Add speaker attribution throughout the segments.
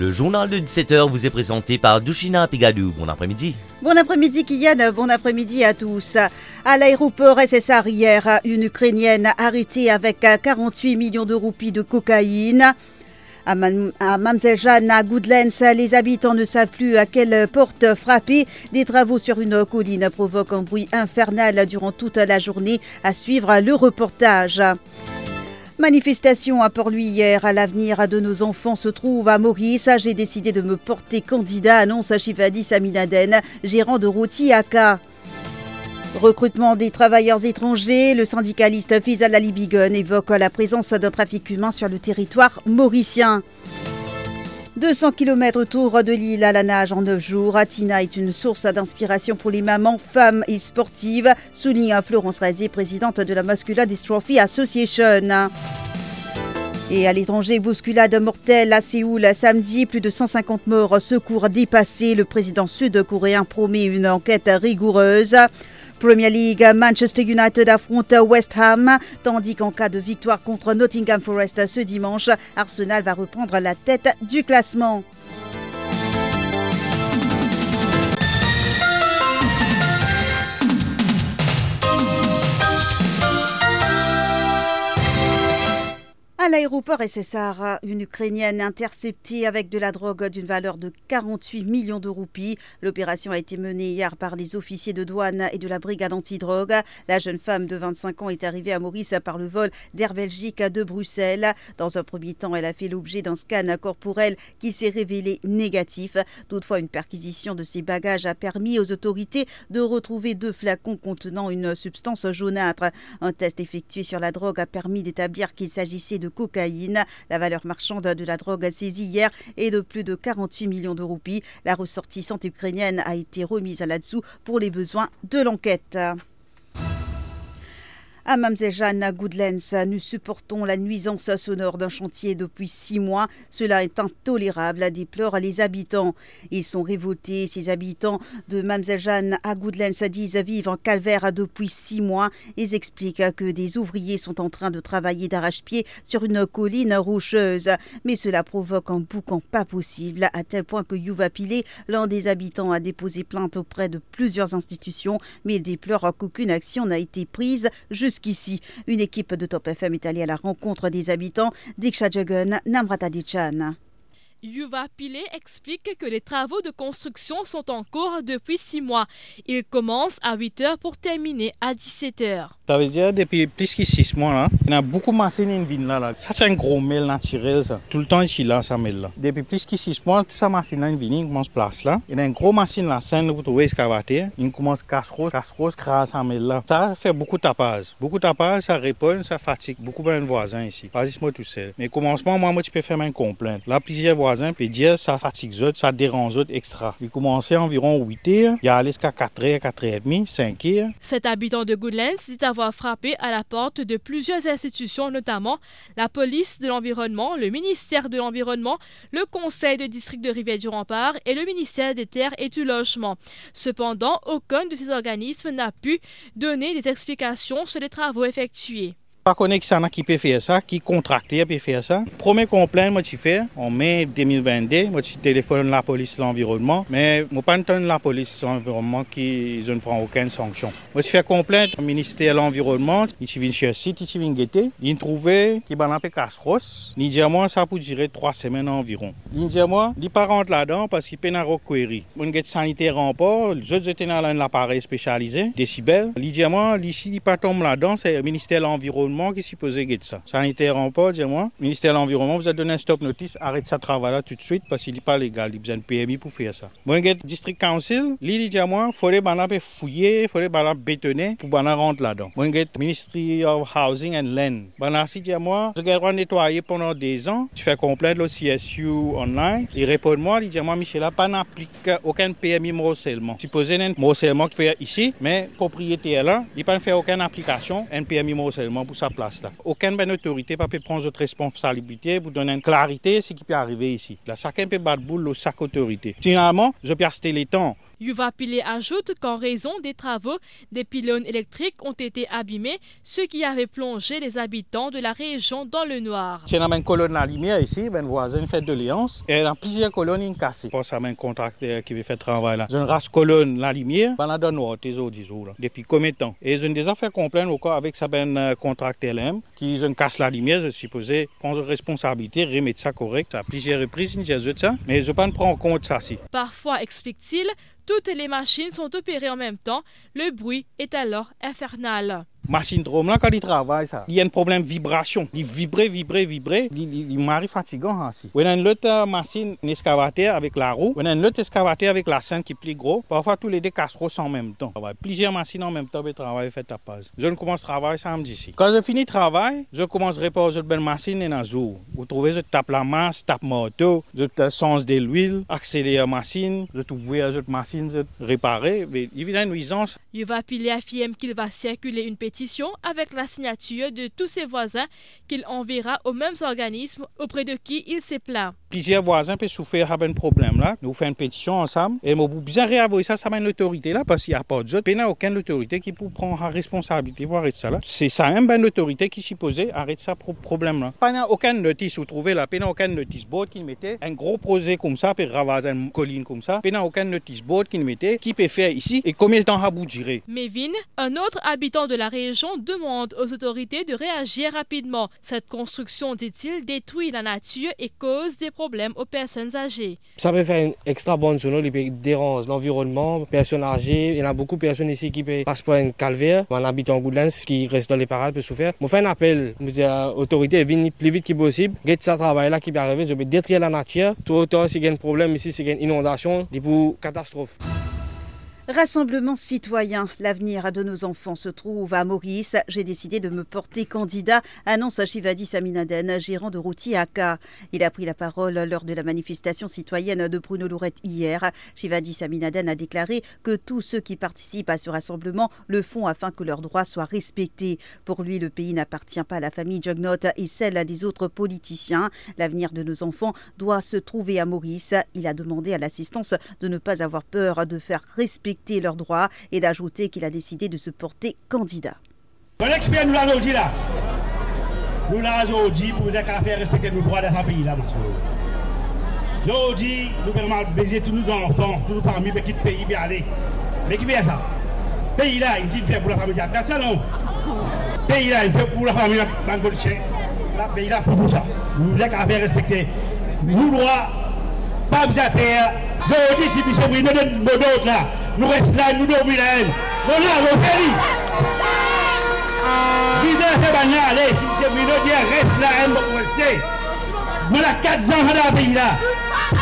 Speaker 1: Le journal de 17h vous est présenté par Dushina Pigadou. Bon après-midi.
Speaker 2: Bon après-midi Kylian, bon après-midi à tous. À l'aéroport SSR hier, une Ukrainienne arrêtée avec 48 millions de roupies de cocaïne. À, Mamselle Jeanne, à Goodlands, les habitants ne savent plus à quelle porte frapper. Des travaux sur une colline provoquent un bruit infernal durant toute la journée. À suivre le reportage. Manifestation à Port-Louis hier. À l'avenir de nos enfants se trouve à Maurice. J'ai décidé de me porter candidat, annonce Chivadi Saminaden, gérant de Roti Aka. Recrutement des travailleurs étrangers, le syndicaliste Fizal Ali évoque la présence d'un trafic humain sur le territoire mauricien. 200 km autour de l'île à la nage en 9 jours. Atina est une source d'inspiration pour les mamans, femmes et sportives, souligne Florence Razier, présidente de la Muscular Dystrophy Association. Et à l'étranger, bousculade mortelle à Séoul samedi, plus de 150 morts, secours dépassés. Le président sud-coréen promet une enquête rigoureuse. Premier League, Manchester United affronte West Ham, tandis qu'en cas de victoire contre Nottingham Forest ce dimanche, Arsenal va reprendre la tête du classement. À l'aéroport SSR, une Ukrainienne interceptée avec de la drogue d'une valeur de 48 millions de roupies. L'opération a été menée hier par les officiers de douane et de la brigade antidrogue. La jeune femme de 25 ans est arrivée à Maurice par le vol d'Air Belgique de Bruxelles. Dans un premier temps, elle a fait l'objet d'un scan corporel qui s'est révélé négatif. Toutefois, une perquisition de ses bagages a permis aux autorités de retrouver deux flacons contenant une substance jaunâtre. Un test effectué sur la drogue a permis d'établir qu'il s'agissait de cocaïne. La valeur marchande de la drogue saisie hier est de plus de 48 millions de roupies. La ressortissante ukrainienne a été remise à là-dessous pour les besoins de l'enquête. À Mamzejane, à Goodlands, nous supportons la nuisance sonore d'un chantier depuis six mois. Cela est intolérable, déplorent les habitants. Ils sont révoltés. Ces habitants de Mamzejane à Goodlands disent vivre en calvaire depuis six mois. Ils expliquent que des ouvriers sont en train de travailler d'arrache-pied sur une colline rocheuse. Mais cela provoque un boucan pas possible, à tel point que Yuva Pilé, l'un des habitants, a déposé plainte auprès de plusieurs institutions. Mais il déplore qu'aucune action n'a été prise Jusqu'ici, une équipe de Top FM est allée à la rencontre des habitants d'Iksha Jagan, Namrata Dichan.
Speaker 3: Yuva Pile explique que les travaux de construction sont en cours depuis six mois. Ils commencent à 8 heures pour terminer à 17 heures.
Speaker 4: Ça veut dire depuis plus que six mois là, il y a beaucoup de machines qui là, là. Ça c'est un gros mail naturel ça. Tout le temps ici là, ça mêle là. Depuis plus que six mois, toute ça machine là, ils commence place là. Il y a une grosse machine là, c'est pour trouver excavateur. Il commence casse rose, casse rose, crasse ça mêle là. Ça fait beaucoup de tapage. Beaucoup de tapage, ça répond, ça fatigue beaucoup de voisins ici. Pas juste moi tout seul. Mais commencement, moi, moi, tu peux faire une complainte. Là, plusieurs voisins voisin peut dire ça fatigue ça dérange extra. Environ 8 heures, il y a jusqu'à 4 heures, 4 heures et demie, 5 heures.
Speaker 3: Cet habitant de Goodlands dit avoir frappé à la porte de plusieurs institutions, notamment la police de l'environnement, le ministère de l'environnement, le conseil de district de Rivière-du-Rempart et le ministère des terres et du logement. Cependant, aucun de ces organismes n'a pu donner des explications sur les travaux effectués.
Speaker 4: Pas connaître qui qui peut faire ça, qui contracté peut faire ça. Premier complaint, moi, tu fais en mai 2022, moi, tu téléphones la police l'environnement, mais moi, pas entendre la police l'environnement qui ne prend aucune sanction. Moi, tu fais complainte au ministère de l'environnement, ils viennent chercher ils viennent guetter, ils trouvent qu'ils ont un casse rosse. Ils disent moi, ça peut durer trois semaines environ. Ils disent moi, ils pas rentrent là-dedans parce qu'ils peuvent requérir. Une guette sanitaire en port, les autres étaient dans un appareil spécialisé, décibels. Ils disent moi, ici, ils pas tombent là-dedans, c'est le ministère de l'environnement qui est supposé guetter ça. Sanitaire en pas, dis-moi. Ministère de l'Environnement vous a donné un stop notice, arrête ça travail là tout de suite parce qu'il n'est pas légal. Il a besoin de PMI pour faire ça. Bon, District Council, il dit moi, il faudrait fouiller, il faudrait bétonner pour rentrer là-dedans. Bon, Ministry of Housing and Land. Bon, si dit moi, je vais nettoyer pendant des ans, tu fais complet le CSU online. Il répond moi, il dit moi, Michel, pas n'applique aucun PMI morcellement. Supposé un morcellement qu'il fait ici, mais propriétaire là, il pas fait aucune application, un PMI morcellement pour place là. Aucune bonne autorité ne peut prendre votre responsabilité pour donner une clarité ce qui peut arriver ici. Là, chacun peut battre boule de chaque autorité. Finalement, je peux rester les temps
Speaker 3: Yuva Pile ajoute qu'en raison des travaux, des pylônes électriques ont été abîmés, ce qui avait plongé les habitants de la région dans le noir.
Speaker 4: J'ai une colonne la lumière ici, un voisin fait de léance, et il y a plusieurs colonnes cassées. Je pense à un contracteur qui veut faire travail là. J'ai une race colonne la lumière, pendant de noir, tes jours, depuis combien de temps? Et j'ai des affaires complètes encore avec ça, ben contracteur qui ont casse la lumière, je suppose, prendre responsabilité, remettre ça correct. À plusieurs reprises, j'ai ça, mais je ne prends pas en compte ça. Si.
Speaker 3: Parfois, explique-t-il, toutes les machines sont opérées en même temps. Le bruit est alors infernal
Speaker 4: machine là quand il travaille ça il y a un problème de vibration. Il vibre vibre vibre. Il, il, m'arrive fatigant aussi on a une autre machine un excavateur avec la roue on a une autre excavateur avec la scène qui plus gros parfois tous les deux casseroles en même temps. Plusieurs machines en même temps pour travailler fait à pause je commence travail samedi ici quand je finis travail je commence à réparer une belle machine et un jour vous trouvez je tape la masse tape moto je sens de l'huile accélérer la machine je trouve la machine je réparer mais il y a une nuisance.
Speaker 3: Il va piler affirme qu'il va circuler une pétition avec la signature de tous ses voisins qu'il enverra aux mêmes organismes auprès de qui il s'est plaint.
Speaker 4: Plusieurs voisins peuvent souffrir d'un problème là. Nous faisons une pétition ensemble et nous bien réavoyer ça, ça mène l'autorité là parce qu'il n'y a pas d'autre. Il n'y a aucune autorité qui peut prendre la responsabilité pour arrêter ça là. C'est ça même une autorité qui supposée arrêter ça pour problème là. Pas aucune notice vous trouvez là, pas aucune notice board qui mettait un gros projet comme ça pour ravager une colline comme ça. Pas aucune notice board qui mettait qui peut faire ici et combien de temps à bout
Speaker 3: Mévin, un autre habitant de la région, demande aux autorités de réagir rapidement. Cette construction, dit-il, détruit la nature et cause des problèmes aux personnes âgées.
Speaker 5: Ça peut faire une extra bonne zone, il dérange l'environnement, personnes âgées. Il y a beaucoup de personnes ici qui passent par un calvaire, un habitant Goudlands qui reste dans les parades peut souffrir. Je fais un appel aux autorités venir plus vite que possible. Get ça travail là qui peut arriver, je vais détruire la nature. Tout autant s'il y a un problème ici, s'il y a une inondation, c'est pour catastrophe.
Speaker 2: Rassemblement citoyen, l'avenir de nos enfants se trouve à Maurice. J'ai décidé de me porter candidat, annonce Shivadi Saminaden, gérant de routier AK. Il a pris la parole lors de la manifestation citoyenne de Bruno Lourette hier. Shivadi Saminaden a déclaré que tous ceux qui participent à ce rassemblement le font afin que leurs droits soient respectés. Pour lui, le pays n'appartient pas à la famille Jugnot et celle des autres politiciens. L'avenir de nos enfants doit se trouver à Maurice. Il a demandé à l'assistance de ne pas avoir peur de faire respecter leurs droits et d'ajouter qu'il a décidé de se porter candidat.
Speaker 6: Faire respecter tous nos enfants, nos familles, pays. Mais qui ça? Pays là, il dit fait pour la famille. Pays là, il fait pour la famille, Le pays là, faire respecter nos droits, pas faire. Nous restons là, nous dormons là. Nous là, nous pays. Bizarre, c'est pas allez, si c'est reste là, nous rester. Nous avons 4 ans dans le pays là.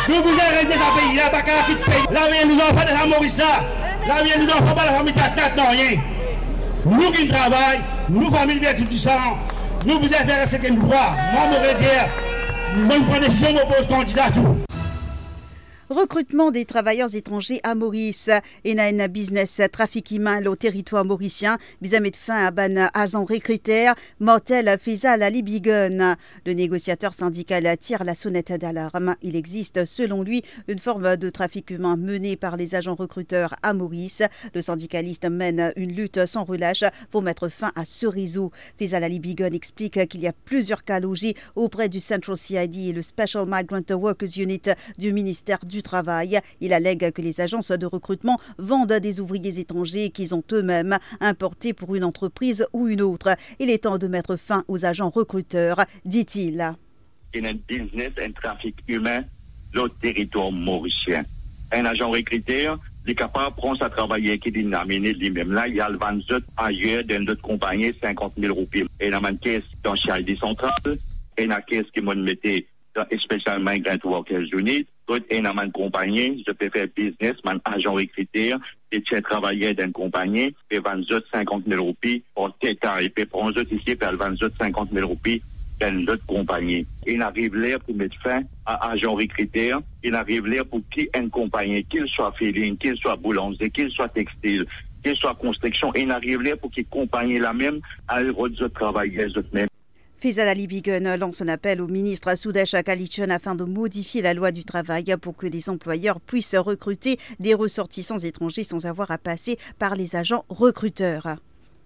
Speaker 6: Nous avez resté dans le pays là, pas qu'à quitter le pays. Là, nous n'avons pas de la Maurice là. Là, nous n'avons pas de la famille qui a 4 ans, rien. Nous qui travaillons, nous, famille vertu du sang, nous vous avez fait respecter nos droits. Moi, je vais dire, moi, je prends décision, je m'oppose candidat tout.
Speaker 2: Recrutement des travailleurs étrangers à Maurice. ENAN Business Trafic humain au territoire mauricien. Bizamet fin à ban agent recruteur. Mortel à Libigun. Le négociateur syndical tire la sonnette d'alarme. Il existe, selon lui, une forme de trafic humain menée par les agents recruteurs à Maurice. Le syndicaliste mène une lutte sans relâche pour mettre fin à ce réseau. Fizal Ali Libigun explique qu'il y a plusieurs cas logés auprès du Central CID et le Special Migrant Workers Unit du ministère du travail. Il allègue que les agences de recrutement vendent des ouvriers étrangers qu'ils ont eux-mêmes importés pour une entreprise ou une autre. Il est temps de mettre fin aux agents recruteurs, dit-il.
Speaker 7: Il a un business, un trafic humain le territoire mauricien. Un agent recruteur est capable de prendre sa travailler qui dit lui-même. Là, il y a le 27 ailleurs dans d'autres compagnie 50 000 roupies. Et il y a une caisse dans CID central, et une caisse qui m'a mis spécialement Grant Workers Unit. Tout est dans une compagnie, je peux faire business, mon agent recruteur, et tiens travailler dans une compagnie, et vendre 50 000 roupies pour tête et puis prendre ici, pour vendre 50 000 roupies dans autre compagnie. Il arrive là pour mettre fin à agent recruteur, il arrive là pour qui une compagnie, qu'il soit feeling, qu'il soit boulanger, qu'il soit textile, qu'il soit construction, il arrive là pour qu'il compagnie la même à autres travailleurs, autres même.
Speaker 2: Faisal Ali Bigun lance un appel au ministre Soudesh Kalichon afin de modifier la loi du travail pour que les employeurs puissent recruter des ressortissants étrangers sans avoir à passer par les agents recruteurs.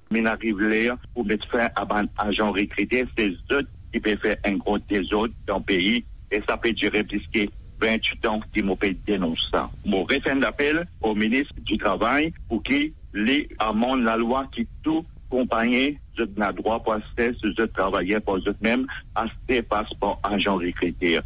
Speaker 7: Mais arrive là pour mettre fin à un agent recruté, c'est eux qui peuvent faire un gros désordre dans le pays et ça peut durer jusqu'à 28 ans qui m'ont dénoncer ça. Mon référent d'appel au ministre du Travail pour qu'il amende la loi qui tout compagnie jok nan drwa pou astes, jok travayen pou jok men, astes paspon anjan rekriter.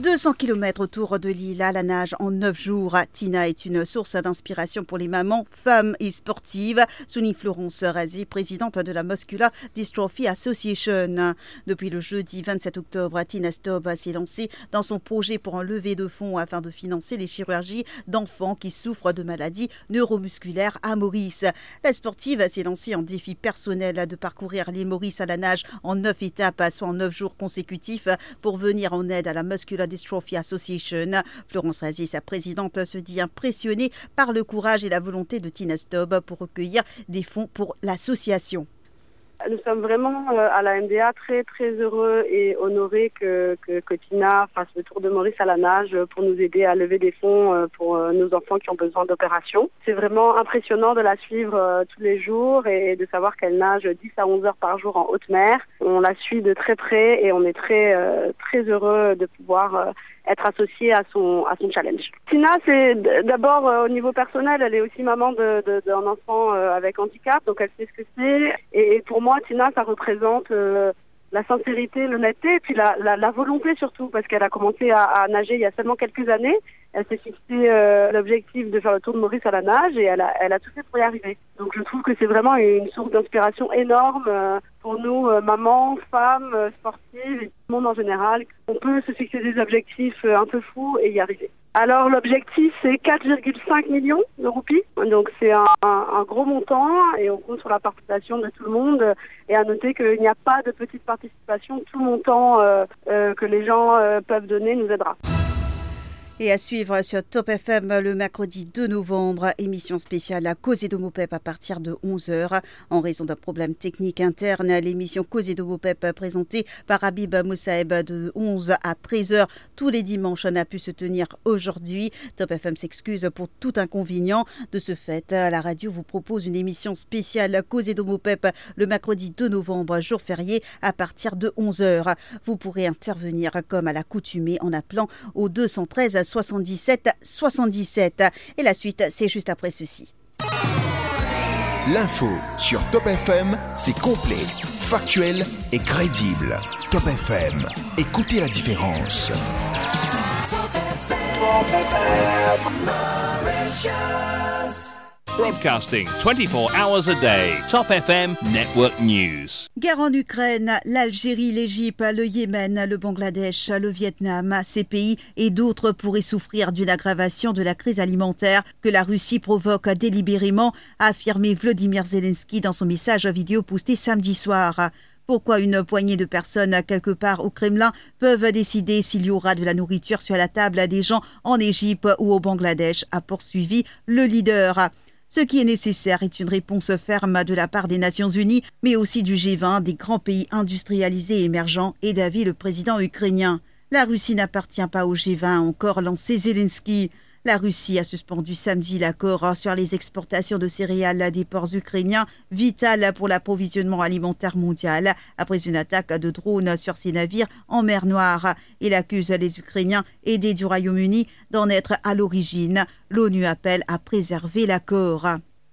Speaker 2: 200 km autour de l'île à la nage en 9 jours. Tina est une source d'inspiration pour les mamans, femmes et sportives. Souny Florence Razi, présidente de la Muscular Dystrophy Association. Depuis le jeudi 27 octobre, Tina Stob s'est lancée dans son projet pour un de fonds afin de financer les chirurgies d'enfants qui souffrent de maladies neuromusculaires à Maurice. La sportive s'est lancée en défi personnel de parcourir les Maurice à la nage en 9 étapes, soit en 9 jours consécutifs, pour venir en aide à la Muscular Dystrophy Association. Florence Razier, sa présidente, se dit impressionnée par le courage et la volonté de Tina Stob pour recueillir des fonds pour l'association.
Speaker 8: Nous sommes vraiment euh, à la MDA très très heureux et honorés que, que, Tina fasse le tour de Maurice à la nage pour nous aider à lever des fonds euh, pour euh, nos enfants qui ont besoin d'opérations. C'est vraiment impressionnant de la suivre tous les jours et de savoir qu'elle nage 10 à 11 heures par jour en haute mer. On la suit de très près et on est très très heureux de pouvoir être associée à son à son challenge. Tina, c'est d'abord euh, au niveau personnel, elle est aussi maman d'un de, enfant euh, avec handicap, donc elle sait ce que c'est. Et, pour moi, Tina, ça représente euh, la sincérité, l'honnêteté, et puis la, la, volonté surtout, parce qu'elle a commencé à, à, nager il y a seulement quelques années. Elle s'est fixé l'objectif de faire le tour de Maurice à la nage et elle a, elle a tout fait pour y arriver. Donc je trouve que c'est vraiment une source d'inspiration énorme pour nous, euh, mamans, femmes, euh, sportives et tout le monde en général. On peut se fixer des objectifs euh, un peu fous et y arriver. Alors l'objectif c'est 4,5 millions de roupies, donc c'est un, gros montant et on compte sur la participation de tout le monde. Et à noter qu'il n'y a pas de petite participation, tout le montant que les gens peuvent donner nous aidera.
Speaker 2: Et à suivre sur Top FM le mercredi 2 novembre, émission spéciale à Causé d'Homopep à partir de 11h. En raison d'un problème technique interne, l'émission Causé d'Homopep présentée par Habib Moussaeb de 11 à 13h tous les dimanches n'a pu se tenir aujourd'hui. Top FM s'excuse pour tout inconvénient. De ce fait, la radio vous propose une émission spéciale Causé d'Homopep le mercredi 2 novembre, jour férié, à partir de 11h. Vous pourrez intervenir comme à l'accoutumée en appelant au 213 77 77. Et la suite, c'est juste après ceci.
Speaker 9: L'info sur Top FM, c'est complet, factuel et crédible. Top FM, écoutez la différence.
Speaker 10: Broadcasting 24 hours a day. Top FM Network News.
Speaker 2: Guerre en Ukraine, l'Algérie, l'Égypte, le Yémen, le Bangladesh, le Vietnam, ces pays et d'autres pourraient souffrir d'une aggravation de la crise alimentaire que la Russie provoque délibérément, a affirmé Vladimir Zelensky dans son message vidéo posté samedi soir. Pourquoi une poignée de personnes quelque part au Kremlin peuvent décider s'il y aura de la nourriture sur la table des gens en Égypte ou au Bangladesh, a poursuivi le leader. Ce qui est nécessaire est une réponse ferme de la part des Nations Unies, mais aussi du G20, des grands pays industrialisés émergents, et d'avis le président ukrainien. La Russie n'appartient pas au G20, encore lancé Zelensky. La Russie a suspendu samedi l'accord sur les exportations de céréales des ports ukrainiens, vital pour l'approvisionnement alimentaire mondial, après une attaque de drones sur ses navires en mer Noire. Il accuse les Ukrainiens aidés du Royaume-Uni d'en être à l'origine. L'ONU appelle à préserver l'accord.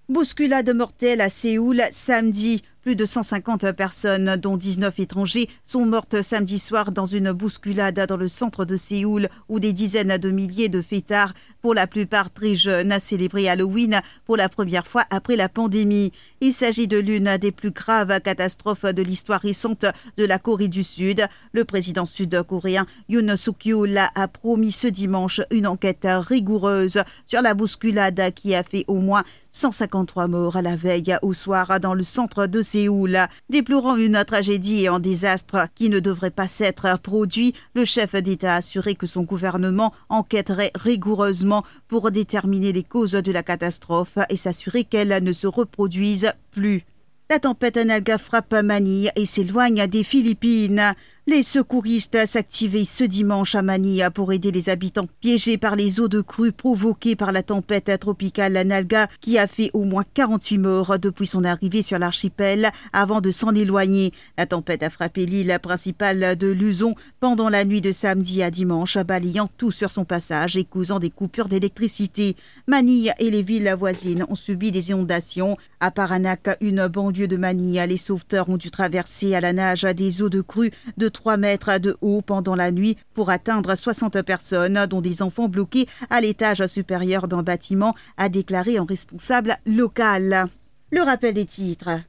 Speaker 2: Bousculade mortelle à Séoul samedi. Plus de 150 personnes, dont 19 étrangers, sont mortes samedi soir dans une bousculade dans le centre de Séoul où des dizaines de milliers de fêtards, pour la plupart très jeunes, a célébré Halloween pour la première fois après la pandémie. Il s'agit de l'une des plus graves catastrophes de l'histoire récente de la Corée du Sud. Le président sud-coréen Yoon Suk-yeol a promis ce dimanche une enquête rigoureuse sur la bousculade qui a fait au moins 153 morts à la veille au soir dans le centre de Séoul. Déplorant une tragédie et un désastre qui ne devrait pas s'être produit, le chef d'État a assuré que son gouvernement enquêterait rigoureusement pour déterminer les causes de la catastrophe et s'assurer qu'elle ne se reproduise plus. La tempête Analga frappe Manille et s'éloigne des Philippines. Les secouristes s'activaient ce dimanche à Manille pour aider les habitants piégés par les eaux de crue provoquées par la tempête tropicale Nalga qui a fait au moins 48 morts depuis son arrivée sur l'archipel avant de s'en éloigner. La tempête a frappé l'île principale de Luzon pendant la nuit de samedi à dimanche, balayant tout sur son passage et causant des coupures d'électricité. Manille et les villes voisines ont subi des inondations. À Paranac, une banlieue de Manille, les sauveteurs ont dû traverser à la nage des eaux de crue de 3 mètres de haut pendant la nuit pour atteindre 60 personnes, dont des enfants bloqués à l'étage supérieur d'un bâtiment, a déclaré un responsable local. Le rappel des titres.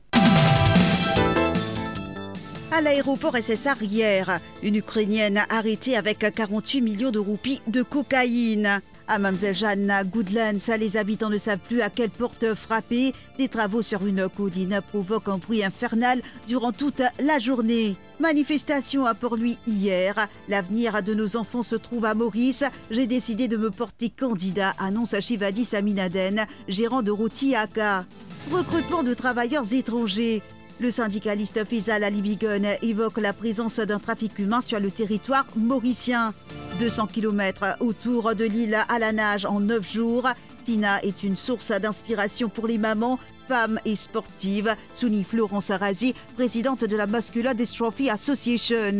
Speaker 2: À l'aéroport SSR hier, une Ukrainienne arrêtée avec 48 millions de roupies de cocaïne. À Mamzejana Goodlands, les habitants ne savent plus à quelle porte frapper. Des travaux sur une colline provoquent un bruit infernal durant toute la journée. Manifestation à Port-Louis hier. L'avenir de nos enfants se trouve à Maurice. J'ai décidé de me porter candidat, annonce Shivadi Saminaden, gérant de Routiaka. Recrutement de travailleurs étrangers. Le syndicaliste Faisal Alibigun évoque la présence d'un trafic humain sur le territoire mauricien. 200 km autour de l'île à la nage en 9 jours. Tina est une source d'inspiration pour les mamans, femmes et sportives, souligne Florence Arazi, présidente de la Muscular Dystrophy Association.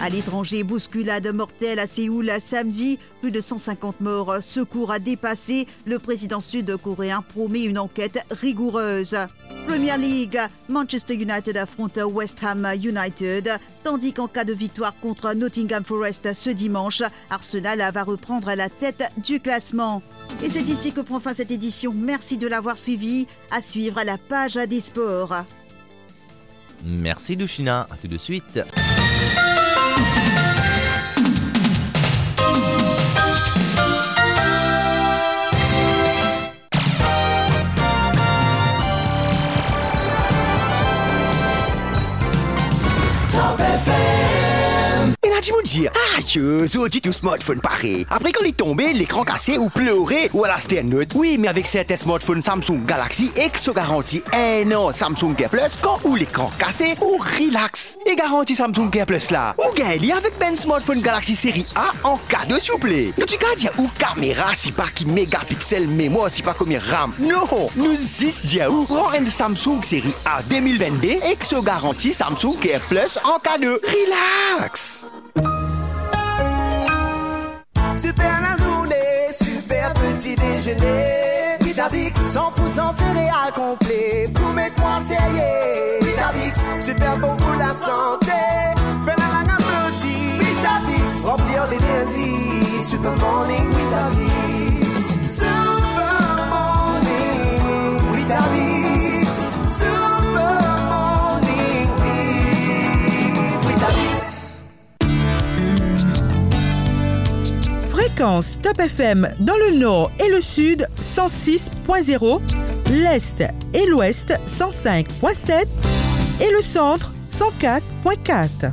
Speaker 2: À l'étranger, bousculade mortelle à Séoul samedi, plus de 150 morts, secours à dépasser. Le président sud-coréen promet une enquête rigoureuse. Premier League, Manchester United affronte West Ham United, tandis qu'en cas de victoire contre Nottingham Forest ce dimanche, Arsenal va reprendre la tête du classement. Et c'est ici que prend fin cette édition. Merci de l'avoir suivi. À suivre à la page des sports.
Speaker 1: Merci Dushina, à tout de suite.
Speaker 11: Ah, je, dis tout smartphone pareil. Après, quand il est tombé, l'écran cassé ou pleuré ou à la sternute. Oui, mais avec certains smartphones Samsung Galaxy X, garantie un an Samsung Care Plus, quand ou l'écran cassé ou relax. Et garantie Samsung Care Plus là, ou gagne avec ben smartphone Galaxy série A en cas de souple. Nous tu dire ou caméra si pas qui mégapixels, mémoire si pas combien RAM. Non, nous 6 dia ou un Samsung série A 2022 et que garantie Samsung Care Plus en cas de relax.
Speaker 12: Super la super petit déjeuner. Vitamix, 100% céréales complet. Pour moi sérieux. Vitamix, super bon pour la santé. Fais la langue applaudie. Vitamix, remplir l'énergie. Super morning, Vitamix. Super morning, Vitamix. Super
Speaker 13: Fréquence Top FM dans le nord et le sud 106.0, l'est et l'ouest 105.7 et le centre 104.4.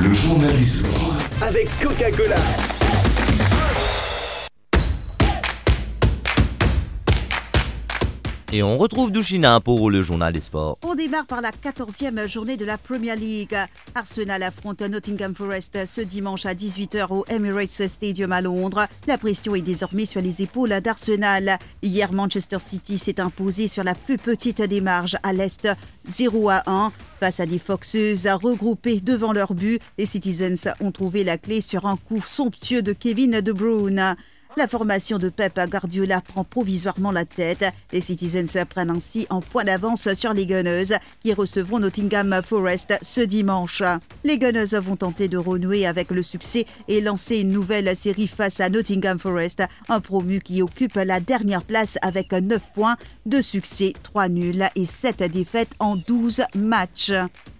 Speaker 9: Le journalisme
Speaker 12: Avec Coca-Cola.
Speaker 1: Et on retrouve Dushina pour le journal des sports.
Speaker 2: On démarre par la 14e journée de la Premier League. Arsenal affronte Nottingham Forest ce dimanche à 18h au Emirates Stadium à Londres. La pression est désormais sur les épaules d'Arsenal. Hier, Manchester City s'est imposé sur la plus petite des marges à l'Est 0 à 1. Face à des Foxes regroupés devant leur but, les Citizens ont trouvé la clé sur un coup somptueux de Kevin De Bruyne. La formation de Pep Guardiola prend provisoirement la tête. Les Citizens prennent ainsi en point d'avance sur les Gunners qui recevront Nottingham Forest ce dimanche. Les Gunners vont tenter de renouer avec le succès et lancer une nouvelle série face à Nottingham Forest, un promu qui occupe la dernière place avec 9 points de succès, 3 nuls et 7 défaites en 12 matchs.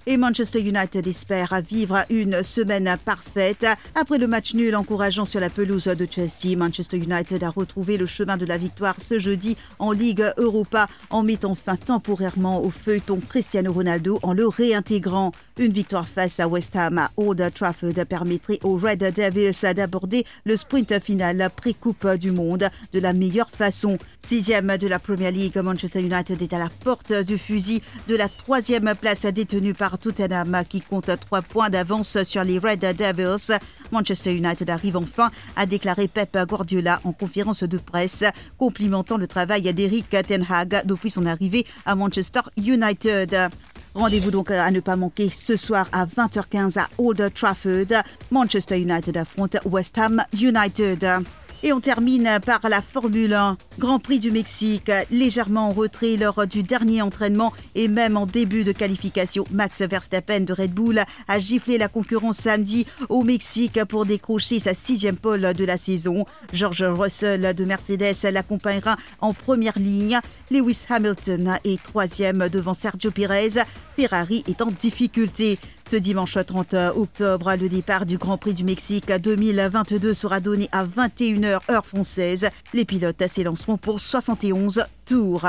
Speaker 2: Et Manchester United espère vivre une semaine parfaite. Après le match nul encourageant sur la pelouse de Chelsea, Manchester United a retrouvé le chemin de la victoire ce jeudi en Ligue Europa en mettant fin temporairement au feuilleton Cristiano Ronaldo en le réintégrant. Une victoire face à West Ham à Old Trafford permettrait aux Red Devils d'aborder le sprint final pré-coupe du monde de la meilleure façon. Sixième de la Premier League, Manchester United est à la porte du fusil de la troisième place détenue par Tottenham qui compte trois points d'avance sur les Red Devils. Manchester United arrive enfin à déclarer Pep Guardiola en conférence de presse, complimentant le travail d'Eric Ten Hag depuis son arrivée à Manchester United. Rendez-vous donc à ne pas manquer ce soir à 20h15 à Old Trafford. Manchester United affronte West Ham United. Et on termine par la Formule 1. Grand Prix du Mexique, légèrement en retrait lors du dernier entraînement et même en début de qualification. Max Verstappen de Red Bull a giflé la concurrence samedi au Mexique pour décrocher sa sixième pole de la saison. George Russell de Mercedes l'accompagnera en première ligne. Lewis Hamilton est troisième devant Sergio Perez. Ferrari est en difficulté. Ce dimanche 30 octobre, le départ du Grand Prix du Mexique 2022 sera donné à 21h heure française. Les pilotes s'élanceront pour 71 tours.